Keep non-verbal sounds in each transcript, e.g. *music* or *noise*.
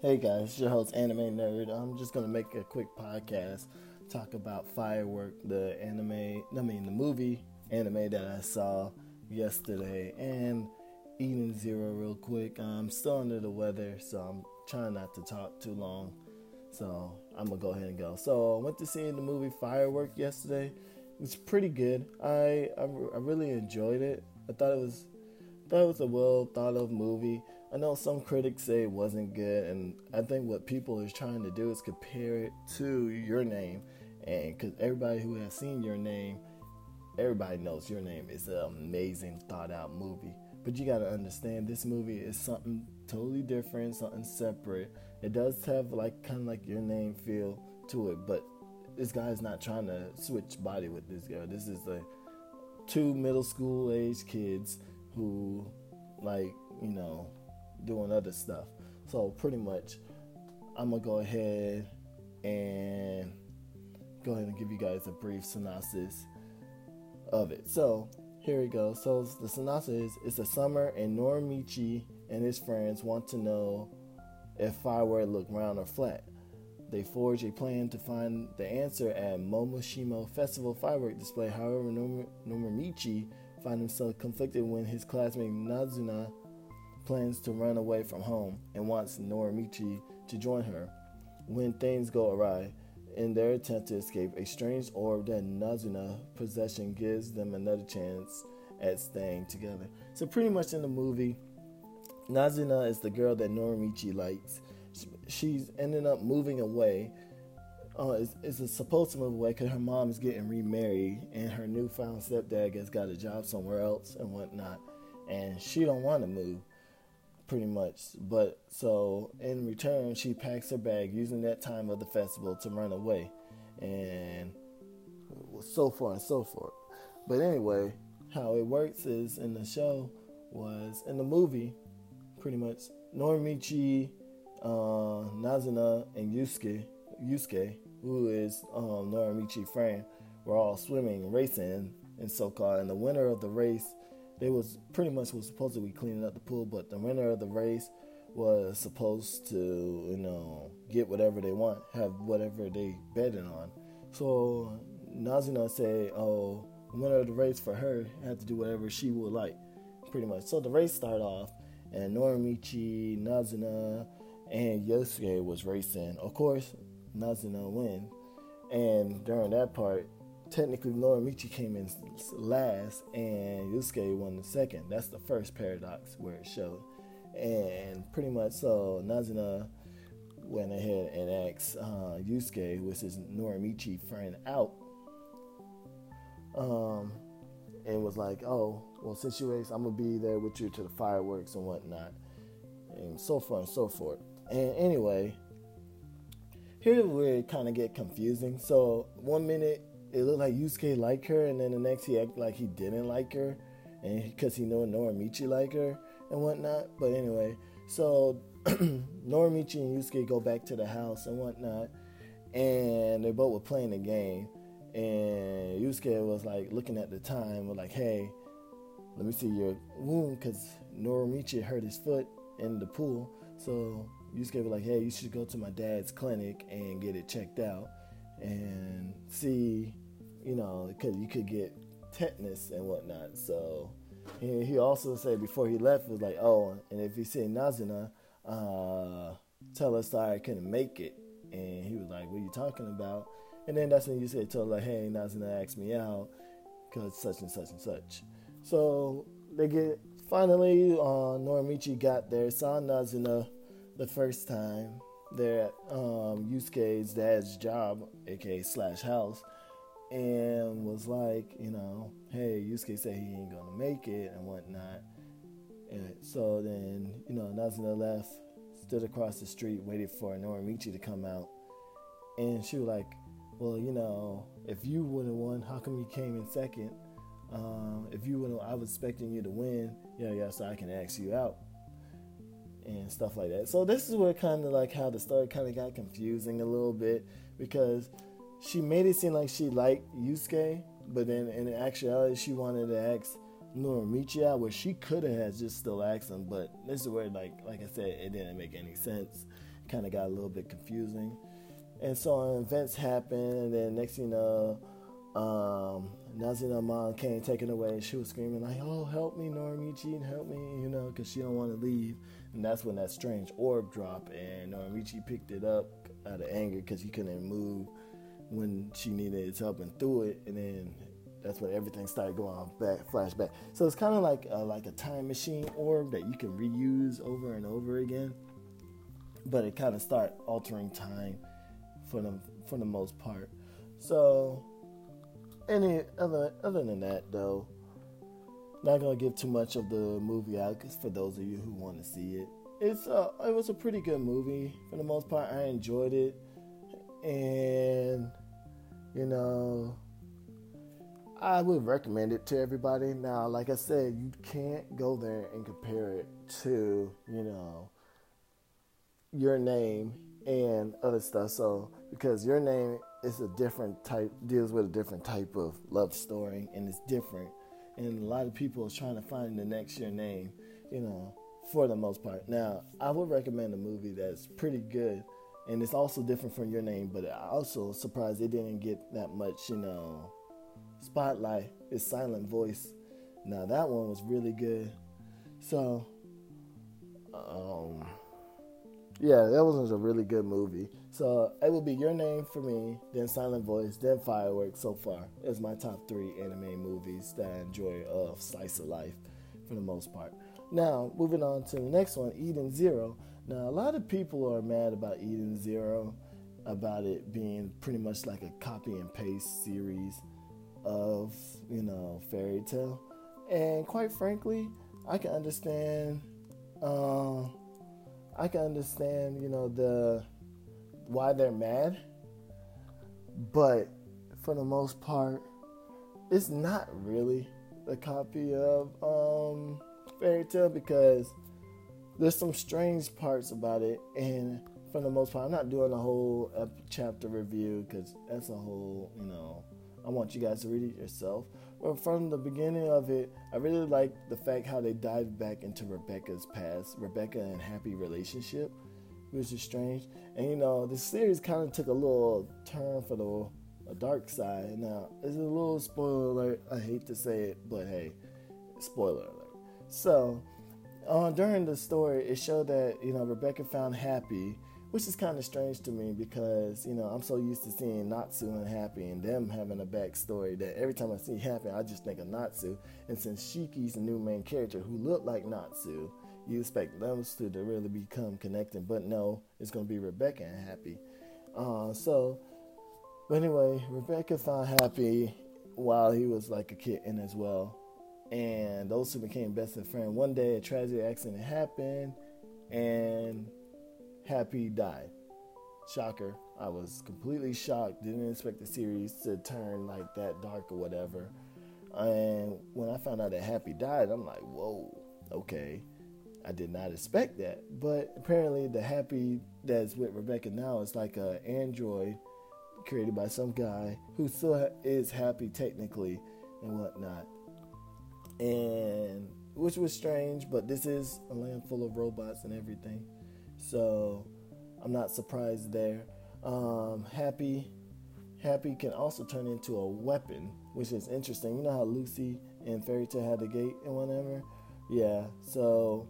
Hey guys, it's your host Anime Nerd. I'm just gonna make a quick podcast, talk about Firework, the anime, I mean the movie anime that I saw yesterday, and Eden Zero real quick. I'm still under the weather, so I'm trying not to talk too long. So I'm gonna go ahead and go. So I went to see the movie Firework yesterday. It's pretty good. I I, I really enjoyed it. I thought it was thought it was a well thought of movie. I know some critics say it wasn't good, and I think what people is trying to do is compare it to Your Name, and because everybody who has seen Your Name, everybody knows Your Name is an amazing thought out movie. But you got to understand this movie is something totally different, something separate. It does have like kind of like Your Name feel to it, but this guy's not trying to switch body with this girl. This is like two middle school age kids who like you know doing other stuff. So pretty much, I'm gonna go ahead and go ahead and give you guys a brief synopsis of it. So here we go. So the synopsis is: It's a summer, and Norimichi and his friends want to know if firework look round or flat. They forge a plan to find the answer at Momoshimo Festival firework display. However, Norimichi finds himself conflicted when his classmate Nazuna plans to run away from home and wants Norimichi to join her. When things go awry, in their attempt to escape, a strange orb that Nazuna possession gives them another chance at staying together. So pretty much in the movie, Nazuna is the girl that Norimichi likes. She's ended up moving away. Uh, it's, it's supposed to move away because her mom is getting remarried and her newfound stepdad has got a job somewhere else and whatnot, and she don't want to move pretty much. But so in return, she packs her bag using that time of the festival to run away, and so far and so forth. But anyway, how it works is in the show was in the movie, pretty much Norimichi, uh, Nazuna, and Yusuke, Yusuke, who is um, Norimichi friend, were all swimming, racing, and so called. And the winner of the race they was pretty much was supposed to be cleaning up the pool, but the winner of the race was supposed to, you know, get whatever they want, have whatever they betting on. So Nazuna said, "Oh, winner of the race for her had to do whatever she would like, pretty much." So the race started off, and Norimichi, Nazuna, and Yosuke was racing. Of course, Nazuna win, and during that part, technically Norimichi came in last and Yusuke won the second. That's the first paradox where it showed. And pretty much so Nazuna went ahead and asked uh, Yusuke, which is Norimichi friend, out. Um, and was like, oh, well, since you race, I'm going to be there with you to the fireworks and whatnot. And so forth and so forth. And anyway, here we kind of get confusing. So one minute it looked like Yusuke liked her, and then the next he acted like he didn't like her, and because he knew Norimichi liked her and whatnot. But anyway, so *clears throat* Norimichi and Yusuke go back to the house and whatnot, and they both were playing the game. And Yusuke was like looking at the time, was like, "Hey, let me see your wound," because Norimichi hurt his foot in the pool. So Yusuke was like, "Hey, you should go to my dad's clinic and get it checked out." And see, you know, because you could get tetanus and whatnot. So he, he also said before he left was like, oh, and if he see Nazuna, uh, tell us I couldn't make it. And he was like, what are you talking about? And then that's when you said, told like, hey, Nazuna asked me out because such and such and such. So they get finally, uh, got there, saw Nazuna the first time, there at um, Yusuke's dad's job, aka slash house, and was like, you know, hey, Yusuke said he ain't gonna make it and whatnot. And so then, you know, Nazuna left, stood across the street, waited for Norimichi to come out. And she was like, well, you know, if you would have won, how come you came in second? Um, if you would I was expecting you to win. Yeah, yeah, so I can ask you out and stuff like that. So this is where kind of like how the story kind of got confusing a little bit because she made it seem like she liked Yusuke, but then in actuality she wanted to ask Norimichi out, where she could have just still asked him. But this is where like like I said, it didn't make any sense kind of got a little bit confusing. And so events happen, and then next thing you know, um, Nazuna mom came taken away, she was screaming like, "Oh, help me, Norimichi, help me!" You know, because she don't want to leave. And that's when that strange orb dropped, and Norimichi picked it up out of anger because he couldn't move when she needed his help and threw it, and then that's when everything started going back, flashback. So it's kind of like a, like a time machine orb that you can reuse over and over again, but it kind of start altering time for the for the most part. So any other other than that though, not gonna give too much of the movie out because for those of you who want to see it, it's uh, it was a pretty good movie for the most part. I enjoyed it, and you know, I would recommend it to everybody. Now, like I said, you can't go there and compare it to you know your name and other stuff. So because your name is a different type, deals with a different type of love story, and it's different. And a lot of people are trying to find the next your name, you know, for the most part. Now, I would recommend a movie that's pretty good, and it's also different from your name. But I also surprised it didn't get that much, you know, spotlight. It's Silent Voice. Now that one was really good. So, um yeah, that was a really good movie. So it will be Your Name for me, then Silent Voice, then Fireworks. So far, is my top three anime movies that I enjoy of slice of life, for the most part. Now, moving on to the next one, Eden Zero. Now, a lot of people are mad about Eden Zero, about it being pretty much like a copy and paste series of you know Fairy Tail, and quite frankly, I can understand. Uh, I can understand, you know, the why they're mad, but for the most part, it's not really a copy of um, Fairy Tail because there's some strange parts about it, and for the most part, I'm not doing a whole chapter review because that's a whole, you know, I want you guys to read it yourself. But from the beginning of it, I really like the fact how they dived back into Rebecca's past, Rebecca and Happy relationship, which is strange. And you know, the series kind of took a little turn for the dark side. Now, it's a little spoiler alert. I hate to say it, but hey, spoiler alert. So, uh, during the story, it showed that you know Rebecca found Happy which is kind of strange to me because you know I'm so used to seeing Natsu and Happy and them having a backstory that every time I see Happy, I just think of Natsu. And since Shiki's a new main character who looked like Natsu, you expect those two to really become connected. But no, it's gonna be Rebecca and Happy. Uh, so, but anyway, Rebecca found Happy while he was like a kitten as well, and those two became best of friends. One day, a tragic accident happened, and Happy died. Shocker. I was completely shocked. Didn't expect the series to turn like that dark or whatever. And when I found out that Happy died, I'm like, whoa, okay. I did not expect that. But apparently, the Happy that's with Rebecca now is like an android created by some guy who still is happy technically and whatnot. And which was strange, but this is a land full of robots and everything. So I'm not surprised there. Um, happy, happy can also turn into a weapon, which is interesting. You know how Lucy and Fairy Tail had the gate and whatever. Yeah. So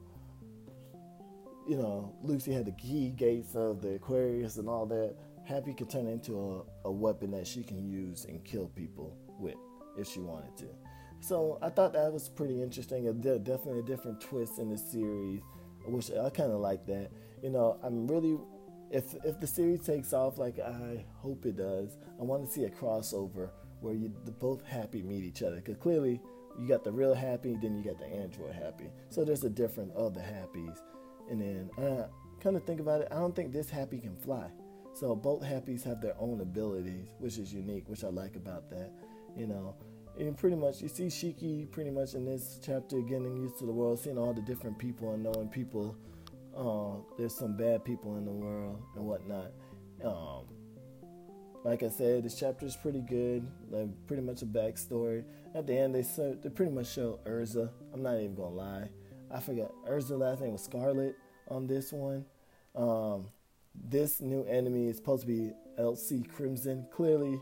you know, Lucy had the key gates of the Aquarius and all that. Happy can turn into a, a weapon that she can use and kill people with if she wanted to. So I thought that was pretty interesting. There definitely a different twist in the series, which I kind of like that you know, I'm really if if the series takes off like I hope it does, I want to see a crossover where you the both happy meet each other. Because clearly you got the real happy, then you got the android happy. So there's a different of the happies. And then uh, kind of think about it, I don't think this happy can fly. So both happies have their own abilities, which is unique, which I like about that. You know, and pretty much you see Shiki pretty much in this chapter getting used to the world, seeing all the different people and knowing people uh, there's some bad people in the world and whatnot. Um, like I said, this chapter is pretty good. Like pretty much a backstory. At the end, they they pretty much show Erza. I'm not even gonna lie. I forgot Erza last name was Scarlet on this one. Um, this new enemy is supposed to be Elsie Crimson. Clearly,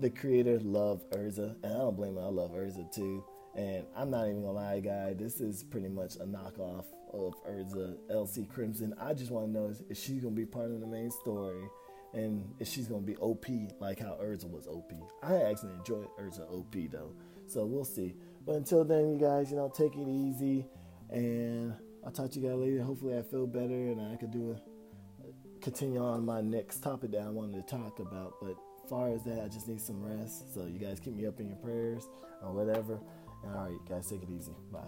the creator loved Erza, and I don't blame him. I love Erza too. And I'm not even gonna lie, guy. This is pretty much a knockoff of Erza Elsie Crimson. I just want to know is, is she gonna be part of the main story, and if she's gonna be OP like how Erza was OP. I actually enjoyed Erza OP though, so we'll see. But until then, you guys, you know, take it easy, and I'll talk to you guys later. Hopefully, I feel better and I can do a continue on my next topic that I wanted to talk about. But far as that, I just need some rest. So you guys keep me up in your prayers or whatever. All right, guys, take it easy. Bye.